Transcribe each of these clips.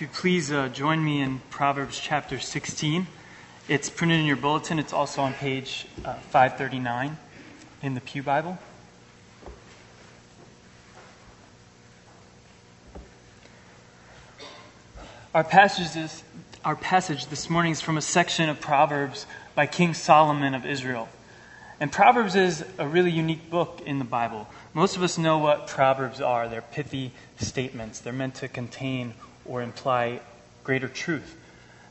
If you please uh, join me in Proverbs chapter 16. It's printed in your bulletin. It's also on page uh, 539 in the Pew Bible. Our passage, our passage this morning is from a section of Proverbs by King Solomon of Israel. And Proverbs is a really unique book in the Bible. Most of us know what Proverbs are. They're pithy statements. They're meant to contain or imply greater truth.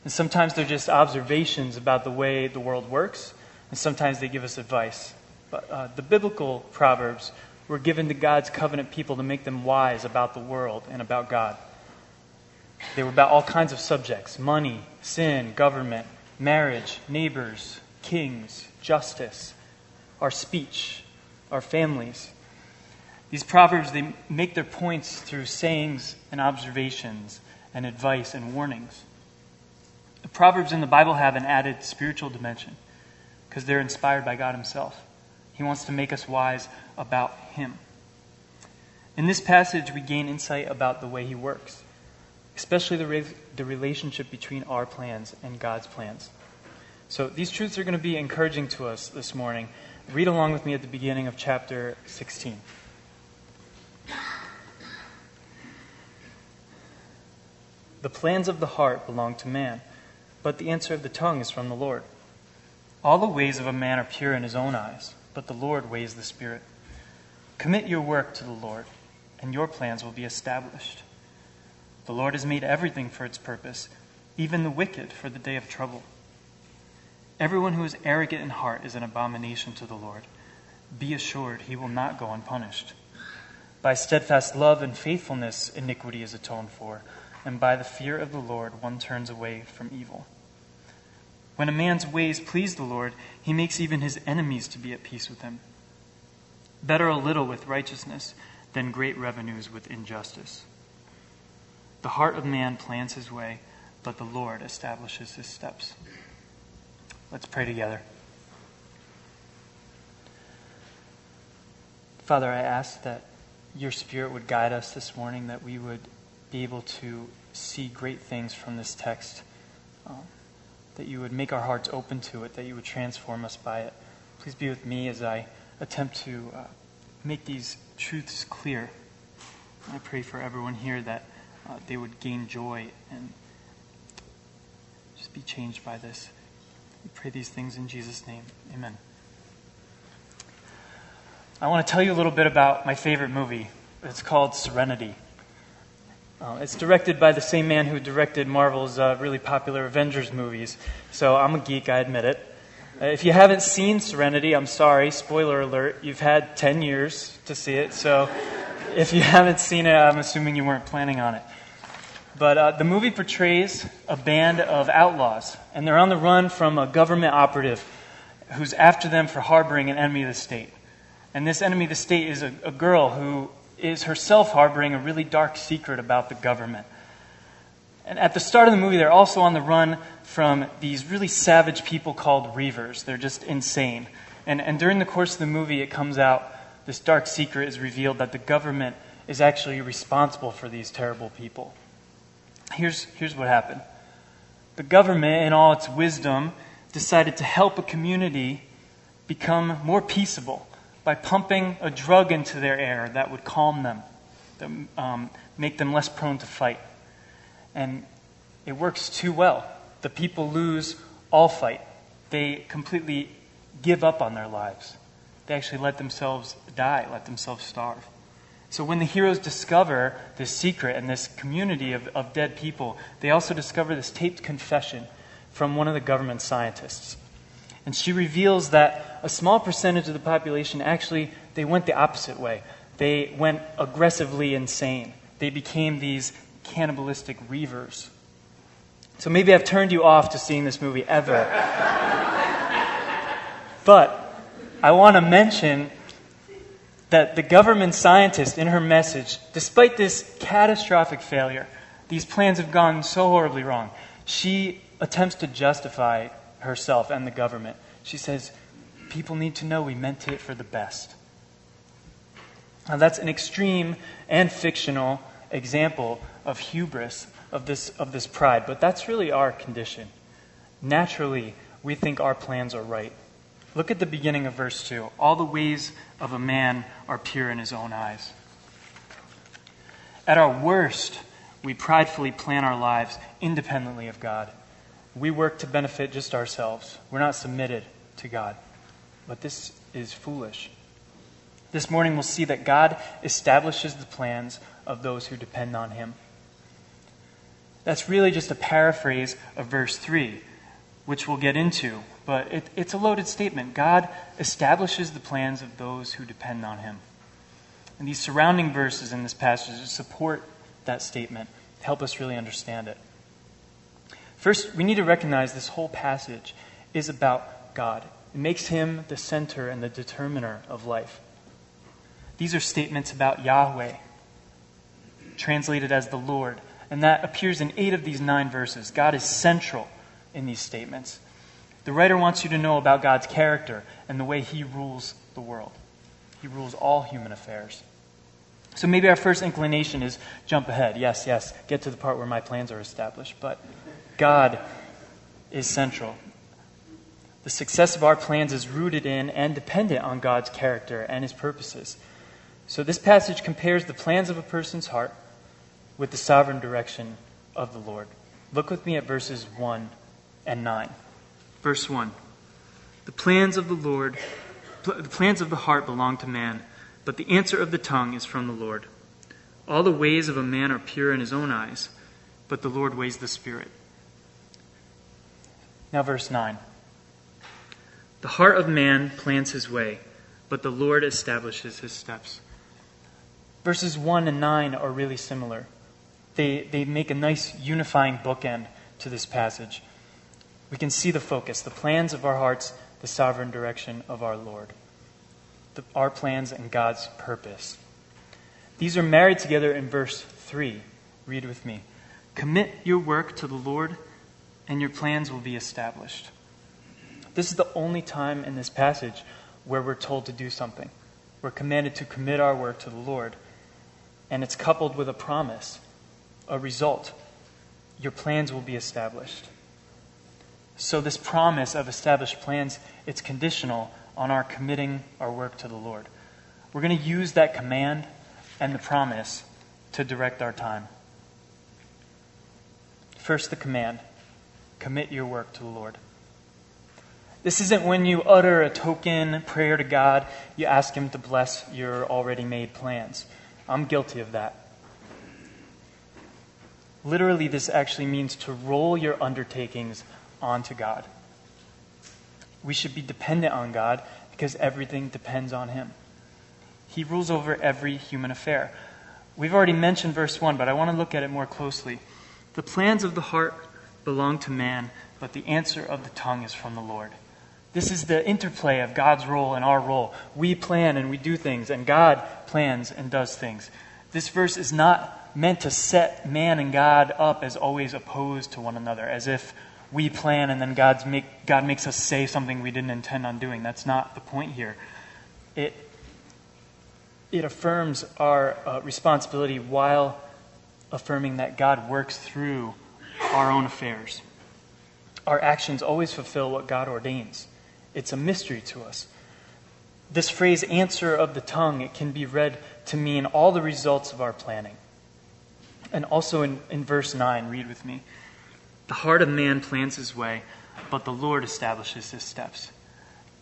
And sometimes they're just observations about the way the world works, and sometimes they give us advice. But uh, the biblical Proverbs were given to God's covenant people to make them wise about the world and about God. They were about all kinds of subjects money, sin, government, marriage, neighbors, kings, justice, our speech, our families. These proverbs they make their points through sayings and observations and advice and warnings. The Proverbs in the Bible have an added spiritual dimension because they're inspired by God Himself. He wants to make us wise about Him. In this passage, we gain insight about the way He works, especially the, re- the relationship between our plans and God's plans. So, these truths are going to be encouraging to us this morning. Read along with me at the beginning of chapter 16. The plans of the heart belong to man, but the answer of the tongue is from the Lord. All the ways of a man are pure in his own eyes, but the Lord weighs the Spirit. Commit your work to the Lord, and your plans will be established. The Lord has made everything for its purpose, even the wicked for the day of trouble. Everyone who is arrogant in heart is an abomination to the Lord. Be assured he will not go unpunished. By steadfast love and faithfulness, iniquity is atoned for and by the fear of the Lord one turns away from evil. When a man's ways please the Lord, he makes even his enemies to be at peace with him. Better a little with righteousness than great revenues with injustice. The heart of man plans his way, but the Lord establishes his steps. Let's pray together. Father, I ask that your Spirit would guide us this morning, that we would be able to see great things from this text, um, that you would make our hearts open to it, that you would transform us by it. Please be with me as I attempt to uh, make these truths clear. I pray for everyone here that uh, they would gain joy and just be changed by this. We pray these things in Jesus' name. Amen. I want to tell you a little bit about my favorite movie. It's called Serenity. Uh, it's directed by the same man who directed Marvel's uh, really popular Avengers movies. So I'm a geek, I admit it. Uh, if you haven't seen Serenity, I'm sorry, spoiler alert, you've had 10 years to see it. So if you haven't seen it, I'm assuming you weren't planning on it. But uh, the movie portrays a band of outlaws, and they're on the run from a government operative who's after them for harboring an enemy of the state. And this enemy of the state is a, a girl who is herself harboring a really dark secret about the government. And at the start of the movie, they're also on the run from these really savage people called Reavers. They're just insane. And, and during the course of the movie, it comes out this dark secret is revealed that the government is actually responsible for these terrible people. Here's, here's what happened the government, in all its wisdom, decided to help a community become more peaceable by pumping a drug into their air that would calm them, that, um, make them less prone to fight. And it works too well. The people lose all fight. They completely give up on their lives. They actually let themselves die, let themselves starve. So when the heroes discover this secret and this community of, of dead people, they also discover this taped confession from one of the government scientists. And she reveals that a small percentage of the population actually they went the opposite way. They went aggressively insane. They became these cannibalistic reavers. So maybe I've turned you off to seeing this movie ever. but I want to mention that the government scientist in her message, despite this catastrophic failure, these plans have gone so horribly wrong, she attempts to justify herself and the government. She says, People need to know we meant it for the best. Now, that's an extreme and fictional example of hubris, of this, of this pride, but that's really our condition. Naturally, we think our plans are right. Look at the beginning of verse 2. All the ways of a man are pure in his own eyes. At our worst, we pridefully plan our lives independently of God. We work to benefit just ourselves. We're not submitted to God. But this is foolish. This morning we'll see that God establishes the plans of those who depend on Him. That's really just a paraphrase of verse 3, which we'll get into, but it, it's a loaded statement. God establishes the plans of those who depend on Him. And these surrounding verses in this passage support that statement, help us really understand it. First, we need to recognize this whole passage is about God. It makes him the center and the determiner of life. These are statements about Yahweh, translated as the Lord, and that appears in eight of these nine verses. God is central in these statements. The writer wants you to know about God's character and the way he rules the world. He rules all human affairs. So maybe our first inclination is jump ahead. Yes, yes, get to the part where my plans are established. But God is central. The success of our plans is rooted in and dependent on God's character and his purposes. So this passage compares the plans of a person's heart with the sovereign direction of the Lord. Look with me at verses 1 and 9. Verse 1 The plans of the Lord, the plans of the heart belong to man but the answer of the tongue is from the Lord. All the ways of a man are pure in his own eyes, but the Lord weighs the Spirit. Now, verse 9. The heart of man plans his way, but the Lord establishes his steps. Verses 1 and 9 are really similar. They, they make a nice unifying bookend to this passage. We can see the focus, the plans of our hearts, the sovereign direction of our Lord the, our plans and God's purpose. These are married together in verse 3. Read with me. Commit your work to the Lord, and your plans will be established. This is the only time in this passage where we're told to do something. We're commanded to commit our work to the Lord, and it's coupled with a promise, a result. Your plans will be established. So, this promise of established plans, it's conditional on our committing our work to the Lord. We're going to use that command and the promise to direct our time. First, the command commit your work to the Lord. This isn't when you utter a token prayer to God, you ask Him to bless your already made plans. I'm guilty of that. Literally, this actually means to roll your undertakings onto God. We should be dependent on God because everything depends on Him. He rules over every human affair. We've already mentioned verse 1, but I want to look at it more closely. The plans of the heart belong to man, but the answer of the tongue is from the Lord. This is the interplay of God's role and our role. We plan and we do things, and God plans and does things. This verse is not meant to set man and God up as always opposed to one another, as if we plan and then God's make, God makes us say something we didn't intend on doing. That's not the point here. It, it affirms our uh, responsibility while affirming that God works through our own affairs. Our actions always fulfill what God ordains. It's a mystery to us. This phrase, answer of the tongue, it can be read to mean all the results of our planning. And also in, in verse 9, read with me. The heart of man plans his way, but the Lord establishes his steps.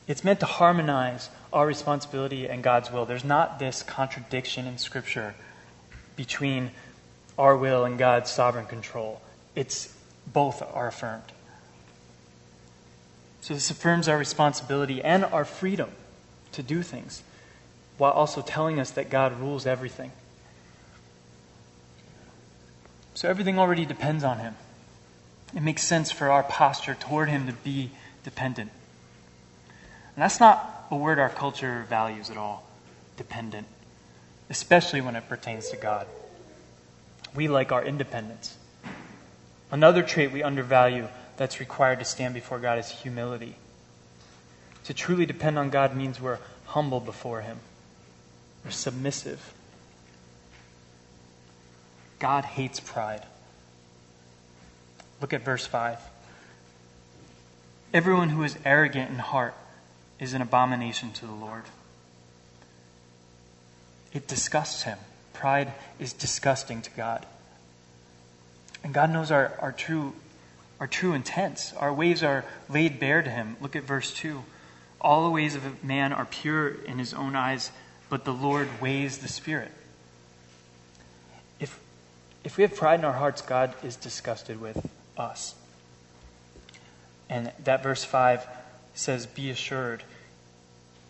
It's meant to harmonize our responsibility and God's will. There's not this contradiction in Scripture between our will and God's sovereign control. It's both are affirmed. So this affirms our responsibility and our freedom to do things while also telling us that God rules everything. So everything already depends on Him it makes sense for our posture toward Him to be dependent. And that's not a word our culture values at all dependent, especially when it pertains to God. We like our independence. Another trait we undervalue that's required to stand before God is humility. To truly depend on God means we're humble before Him, we're submissive. God hates pride. Look at verse 5. Everyone who is arrogant in heart is an abomination to the Lord. It disgusts him. Pride is disgusting to God. And God knows our, our true our true intents. Our ways are laid bare to him. Look at verse 2. All the ways of man are pure in his own eyes, but the Lord weighs the Spirit. If, if we have pride in our hearts, God is disgusted with us. And that verse 5 says, Be assured,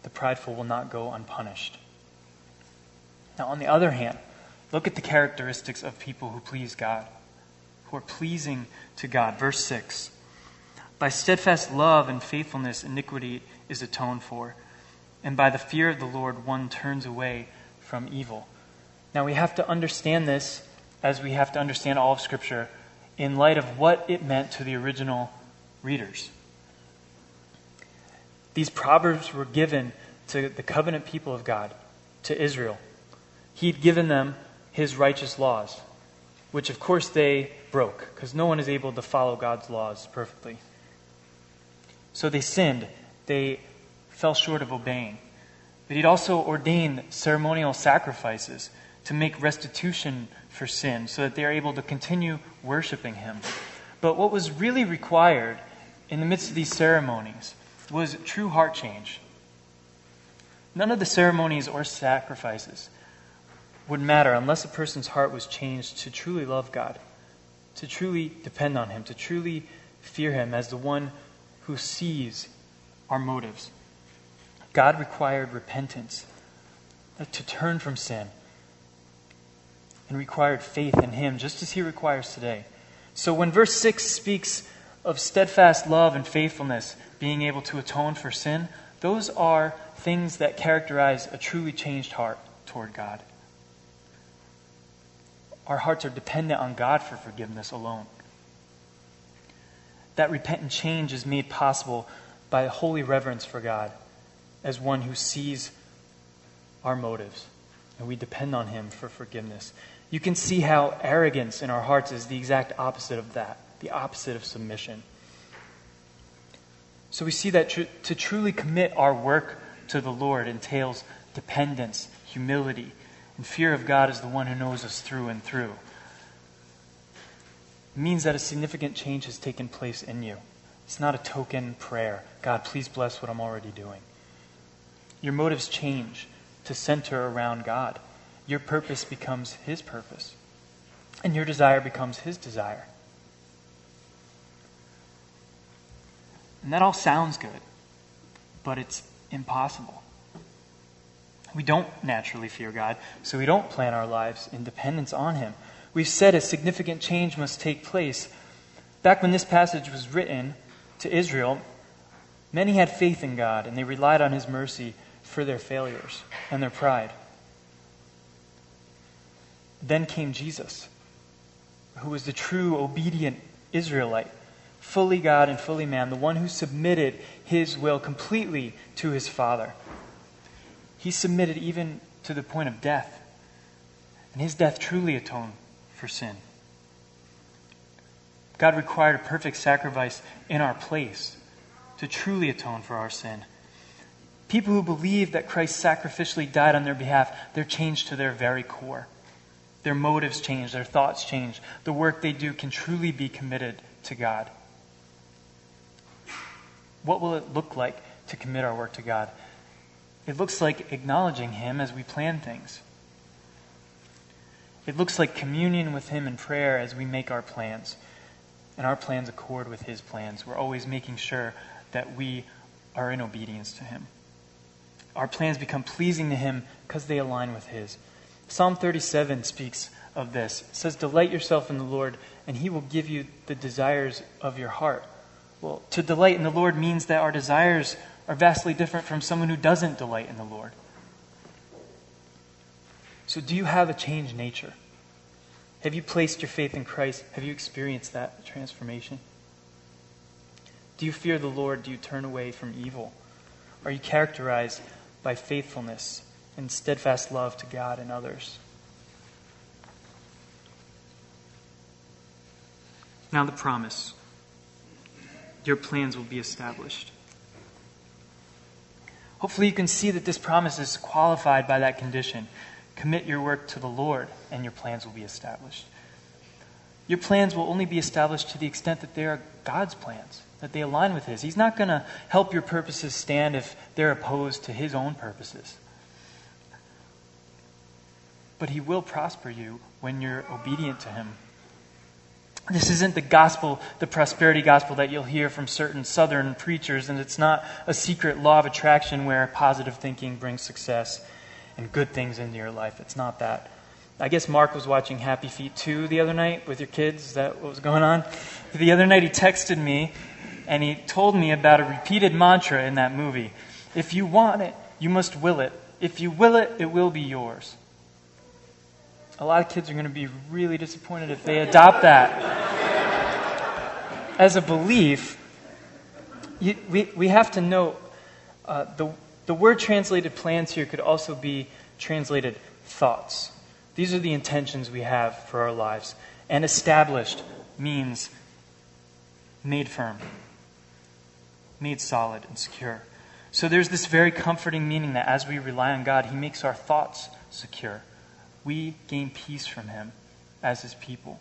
the prideful will not go unpunished. Now, on the other hand, look at the characteristics of people who please God, who are pleasing to God. Verse 6 By steadfast love and faithfulness, iniquity is atoned for, and by the fear of the Lord, one turns away from evil. Now, we have to understand this as we have to understand all of Scripture in light of what it meant to the original readers. These proverbs were given to the covenant people of God, to Israel. He'd given them his righteous laws, which of course they broke, because no one is able to follow God's laws perfectly. So they sinned. They fell short of obeying. But he'd also ordained ceremonial sacrifices to make restitution for sin so that they are able to continue worshiping him. But what was really required in the midst of these ceremonies was true heart change. None of the ceremonies or sacrifices would matter unless a person's heart was changed to truly love God, to truly depend on Him, to truly fear Him as the one who sees our motives. God required repentance, uh, to turn from sin, and required faith in Him, just as He requires today. So when verse 6 speaks of steadfast love and faithfulness being able to atone for sin, those are things that characterize a truly changed heart toward God. Our hearts are dependent on God for forgiveness alone. That repentant change is made possible by a holy reverence for God as one who sees our motives, and we depend on Him for forgiveness. You can see how arrogance in our hearts is the exact opposite of that, the opposite of submission. So we see that tr- to truly commit our work to the Lord entails dependence, humility, and fear of God is the one who knows us through and through. It means that a significant change has taken place in you. It's not a token prayer. God, please bless what I'm already doing. Your motives change to center around God. Your purpose becomes His purpose, and your desire becomes His desire. And that all sounds good, but it's impossible. We don't naturally fear God, so we don't plan our lives in dependence on Him. We've said a significant change must take place. Back when this passage was written to Israel, many had faith in God and they relied on His mercy for their failures and their pride. Then came Jesus, who was the true, obedient Israelite, fully God and fully man, the one who submitted his will completely to his Father. He submitted even to the point of death. And his death truly atoned for sin. God required a perfect sacrifice in our place to truly atone for our sin. People who believe that Christ sacrificially died on their behalf, they're changed to their very core. Their motives change, their thoughts change. The work they do can truly be committed to God. What will it look like to commit our work to God? It looks like acknowledging Him as we plan things. It looks like communion with Him in prayer as we make our plans. And our plans accord with His plans. We're always making sure that we are in obedience to Him. Our plans become pleasing to Him because they align with His. Psalm 37 speaks of this. It says, Delight yourself in the Lord, and He will give you the desires of your heart. Well, to delight in the Lord means that our desires are vastly different from someone who doesn't delight in the Lord. So, do you have a changed nature? Have you placed your faith in Christ? Have you experienced that transformation? Do you fear the Lord? Do you turn away from evil? Are you characterized by faithfulness and steadfast love to God and others? Now, the promise your plans will be established. Hopefully, you can see that this promise is qualified by that condition. Commit your work to the Lord, and your plans will be established. Your plans will only be established to the extent that they are God's plans, that they align with His. He's not going to help your purposes stand if they're opposed to His own purposes. But He will prosper you when you're obedient to Him. This isn't the gospel, the prosperity gospel that you'll hear from certain southern preachers, and it's not a secret law of attraction where positive thinking brings success and good things into your life. It's not that. I guess Mark was watching Happy Feet 2 the other night with your kids. Is that what was going on? The other night he texted me and he told me about a repeated mantra in that movie. If you want it, you must will it. If you will it, it will be yours. A lot of kids are going to be really disappointed if they adopt that. As a belief, you, we, we have to note uh, the, the word translated plans here could also be translated thoughts. These are the intentions we have for our lives. And established means made firm, made solid and secure. So there's this very comforting meaning that as we rely on God, He makes our thoughts secure we gain peace from him as his people.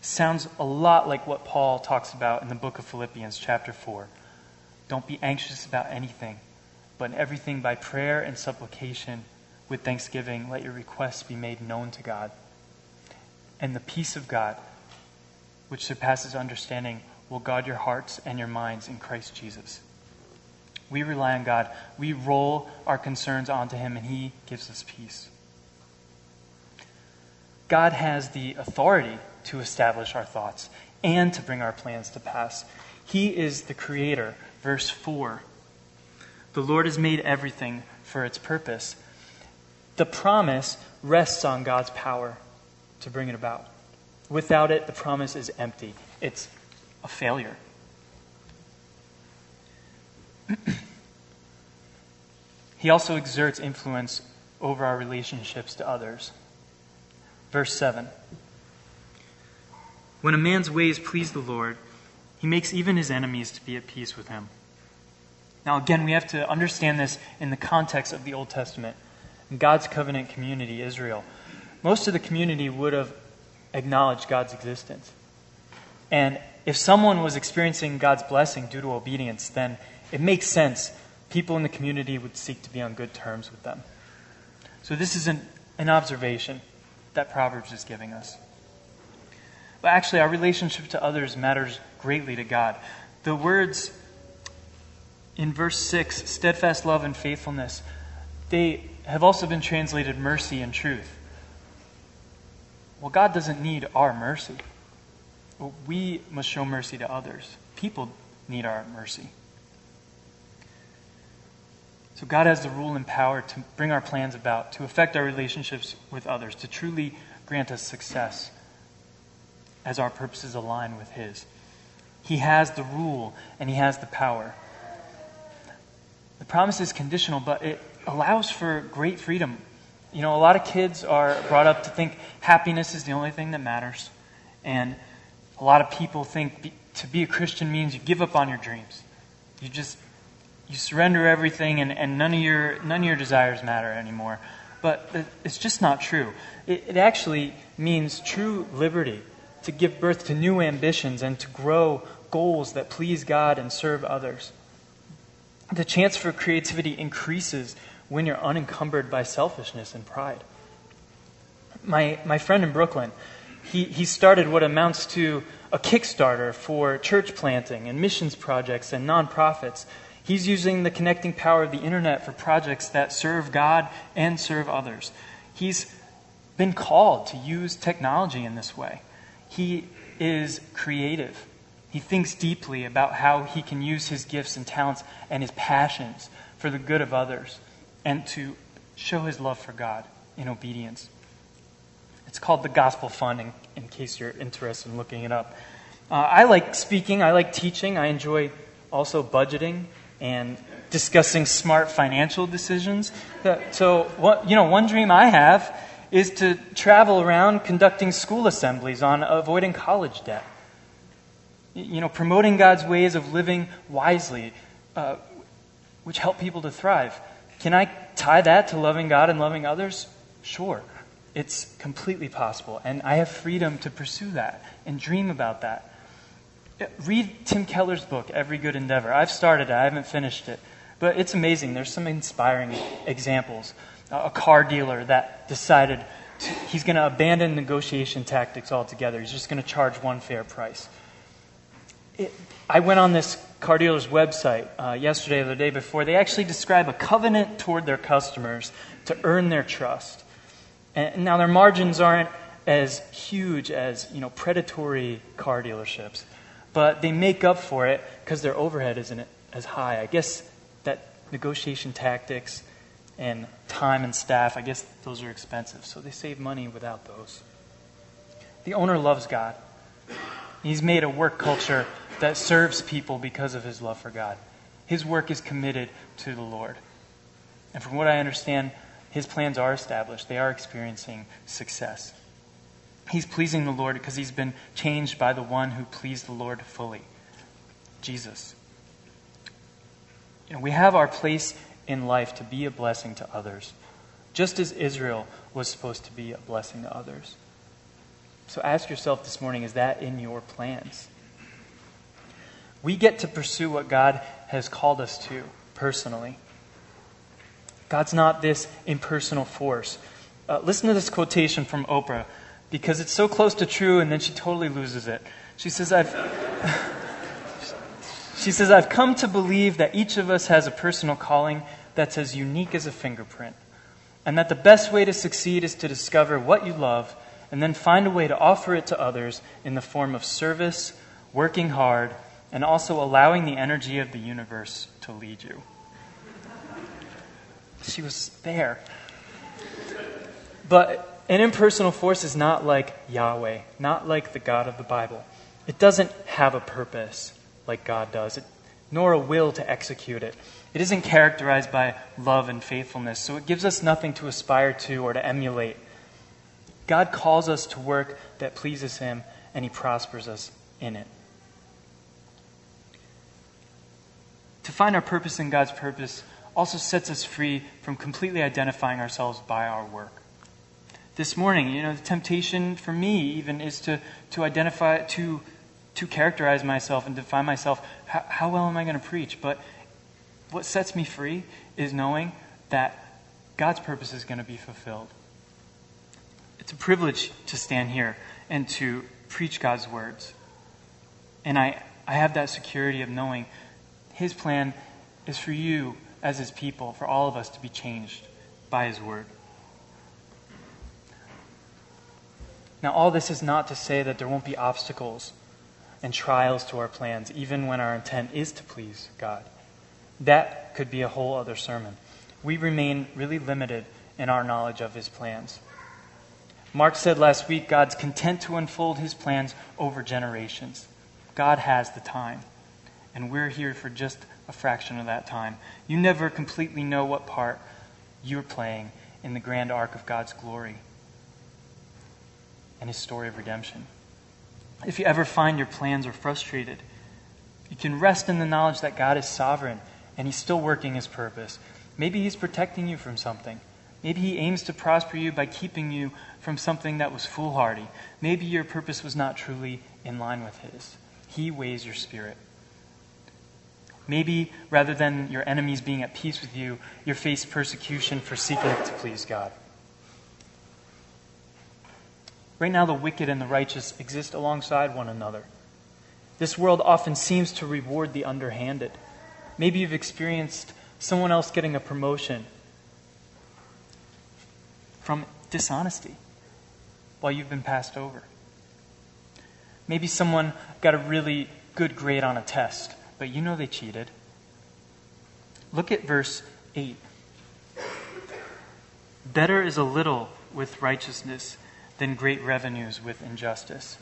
Sounds a lot like what Paul talks about in the book of Philippians, chapter 4. Don't be anxious about anything, but in everything by prayer and supplication with thanksgiving, let your requests be made known to God. And the peace of God, which surpasses understanding, will guard your hearts and your minds in Christ Jesus. We rely on God. We roll our concerns onto Him, and He gives us peace. God has the authority to establish our thoughts and to bring our plans to pass. He is the creator. Verse 4 The Lord has made everything for its purpose. The promise rests on God's power to bring it about. Without it, the promise is empty, it's a failure. he also exerts influence over our relationships to others. Verse 7 When a man's ways please the Lord, he makes even his enemies to be at peace with him. Now, again, we have to understand this in the context of the Old Testament. God's covenant community, Israel. Most of the community would have acknowledged God's existence. And if someone was experiencing God's blessing due to obedience, then it makes sense people in the community would seek to be on good terms with them. So, this is an, an observation that Proverbs is giving us. But actually, our relationship to others matters greatly to God. The words in verse 6, steadfast love and faithfulness, they have also been translated mercy and truth. Well, God doesn't need our mercy. We must show mercy to others. People need our mercy. So God has the rule and power to bring our plans about, to affect our relationships with others, to truly grant us success as our purposes align with His. He has the rule and He has the power. The promise is conditional, but it allows for great freedom. You know, a lot of kids are brought up to think happiness is the only thing that matters. And a lot of people think be, to be a Christian means you give up on your dreams. You just you surrender everything and, and none, of your, none of your desires matter anymore. But it's just not true. It, it actually means true liberty to give birth to new ambitions and to grow goals that please God and serve others. The chance for creativity increases when you're unencumbered by selfishness and pride. My, my friend in Brooklyn, he, he started what amounts to a Kickstarter for church planting and missions projects and nonprofits He's using the connecting power of the internet for projects that serve God and serve others. He's been called to use technology in this way. He is creative. He thinks deeply about how he can use his gifts and talents and his passions for the good of others and to show his love for God in obedience. It's called the Gospel Fund, in, in case you're interested in looking it up. Uh, I like speaking, I like teaching, I enjoy also budgeting and discussing smart financial decisions. So, what, you know, one dream I have is to travel around conducting school assemblies on avoiding college debt. you know, promoting God's ways of living wisely, uh, which help people to thrive. Can I tie that to loving God and loving others? Sure. It's completely possible. And I have freedom to pursue that and dream about that. Read Tim Keller's book, Every Good Endeavor. I've started it, I haven't finished it. But it's amazing. There's some inspiring examples. a car dealer that decided to, he's going to abandon negotiation tactics altogether. He's just going to charge one fair price. It, I went on this car dealer's website uh, yesterday or the day before. They actually describe a covenant toward their customers to earn their trust. And now their margins aren't as huge as you know predatory car dealerships, but they make up for it because their overhead isn't as high. I guess that negotiation tactics and time and staff, I guess those are expensive, so they save money without those. The owner loves God. He's made a work culture that serves people because of his love for God. His work is committed to the Lord. And from what I understand, his plans are established, they are experiencing success. He's pleasing the Lord because he's been changed by the one who pleased the Lord fully Jesus. You know, we have our place in life to be a blessing to others, just as Israel was supposed to be a blessing to others. So ask yourself this morning is that in your plans? We get to pursue what God has called us to personally. God's not this impersonal force. Uh, listen to this quotation from Oprah because it's so close to true and then she totally loses it. She says, I've. she says, I've come to believe that each of us has a personal calling that's as unique as a fingerprint, and that the best way to succeed is to discover what you love and then find a way to offer it to others in the form of service, working hard, and also allowing the energy of the universe to lead you. She was there. But an impersonal force is not like Yahweh, not like the God of the Bible. It doesn't have a purpose like God does, it, nor a will to execute it. It isn't characterized by love and faithfulness, so it gives us nothing to aspire to or to emulate. God calls us to work that pleases Him, and He prospers us in it. To find our purpose in God's purpose also sets us free from completely identifying ourselves by our work. This morning, you know, the temptation for me even is to, to identify, to, to characterize myself and define myself. How, how well am I going to preach? But what sets me free is knowing that God's purpose is going to be fulfilled. It's a privilege to stand here and to preach God's words. And I, I have that security of knowing His plan is for you as his people, for all of us to be changed by his word. Now, all this is not to say that there won't be obstacles and trials to our plans, even when our intent is to please God. That could be a whole other sermon. We remain really limited in our knowledge of his plans. Mark said last week God's content to unfold his plans over generations. God has the time, and we're here for just a fraction of that time. You never completely know what part you're playing in the grand arc of God's glory and his story of redemption. If you ever find your plans are frustrated, you can rest in the knowledge that God is sovereign and he's still working his purpose. Maybe he's protecting you from something. Maybe he aims to prosper you by keeping you from something that was foolhardy. Maybe your purpose was not truly in line with his. He weighs your spirit. Maybe rather than your enemies being at peace with you, you face persecution for seeking to please God. Right now, the wicked and the righteous exist alongside one another. This world often seems to reward the underhanded. Maybe you've experienced someone else getting a promotion from dishonesty while you've been passed over. Maybe someone got a really good grade on a test but you know they cheated. Look at verse 8. Better is a little with righteousness than great revenues with injustice.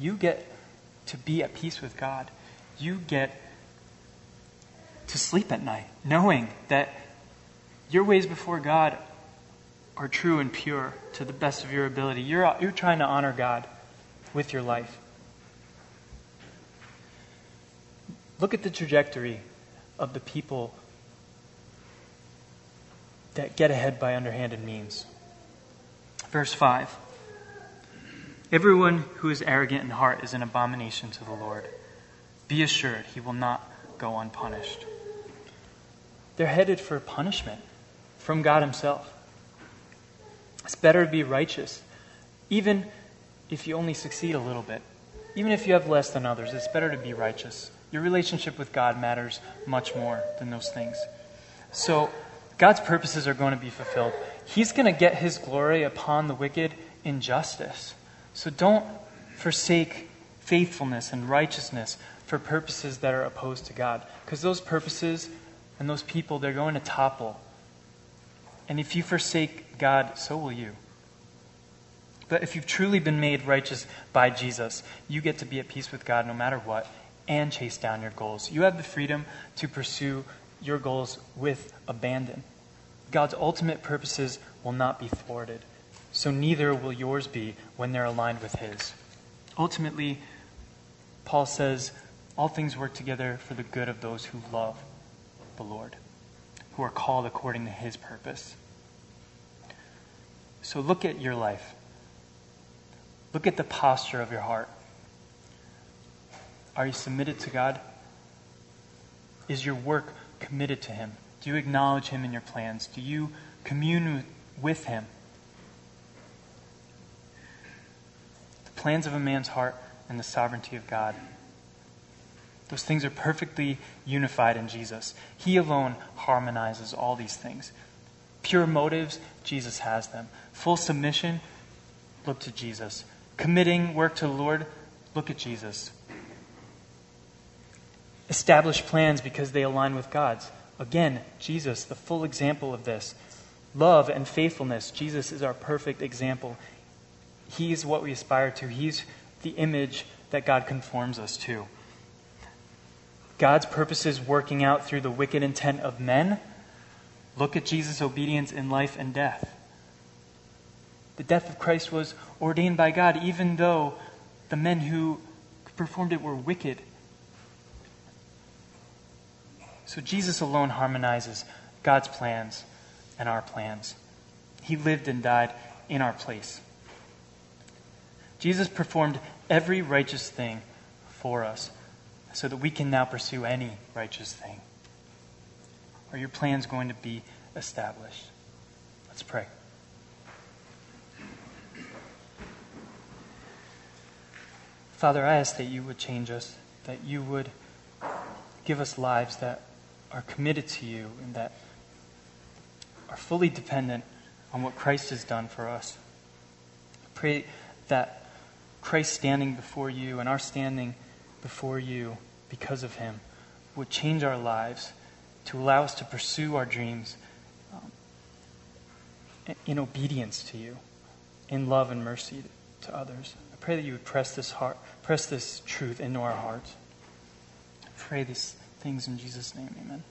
You get to be at peace with God. You get to sleep at night, knowing that your ways before God are true and pure to the best of your ability. You're, you're trying to honor God with your life. Look at the trajectory of the people that get ahead by underhanded means. Verse 5 Everyone who is arrogant in heart is an abomination to the Lord. Be assured he will not go unpunished. They're headed for punishment from God Himself. It's better to be righteous, even if you only succeed a little bit. Even if you have less than others, it's better to be righteous. Your relationship with God matters much more than those things. So, God's purposes are going to be fulfilled. He's going to get His glory upon the wicked in justice. So, don't forsake faithfulness and righteousness for purposes that are opposed to God. Because those purposes and those people, they're going to topple. And if you forsake God, so will you. But if you've truly been made righteous by Jesus, you get to be at peace with God no matter what and chase down your goals. You have the freedom to pursue your goals with abandon. God's ultimate purposes will not be thwarted, so neither will yours be when they're aligned with His. Ultimately, Paul says, all things work together for the good of those who love the Lord, who are called according to his purpose. So look at your life. Look at the posture of your heart. Are you submitted to God? Is your work committed to Him? Do you acknowledge Him in your plans? Do you commune with Him? The plans of a man's heart and the sovereignty of God. Those things are perfectly unified in Jesus. He alone harmonizes all these things. Pure motives, Jesus has them. Full submission, look to Jesus. Committing work to the Lord, look at Jesus. Establish plans because they align with God's. Again, Jesus, the full example of this. Love and faithfulness, Jesus is our perfect example. He is what we aspire to, He's the image that God conforms us to. God's purposes working out through the wicked intent of men, look at Jesus' obedience in life and death. The death of Christ was ordained by God, even though the men who performed it were wicked. So Jesus alone harmonizes God's plans and our plans. He lived and died in our place. Jesus performed every righteous thing for us so that we can now pursue any righteous thing? Are your plans going to be established? Let's pray. Father, I ask that you would change us, that you would give us lives that are committed to you and that are fully dependent on what Christ has done for us. I pray that Christ standing before you and our standing before you because of him would change our lives to allow us to pursue our dreams um, in obedience to you, in love and mercy to others. I pray that you would press this heart, press this truth into our hearts. I pray these things in Jesus' name. Amen.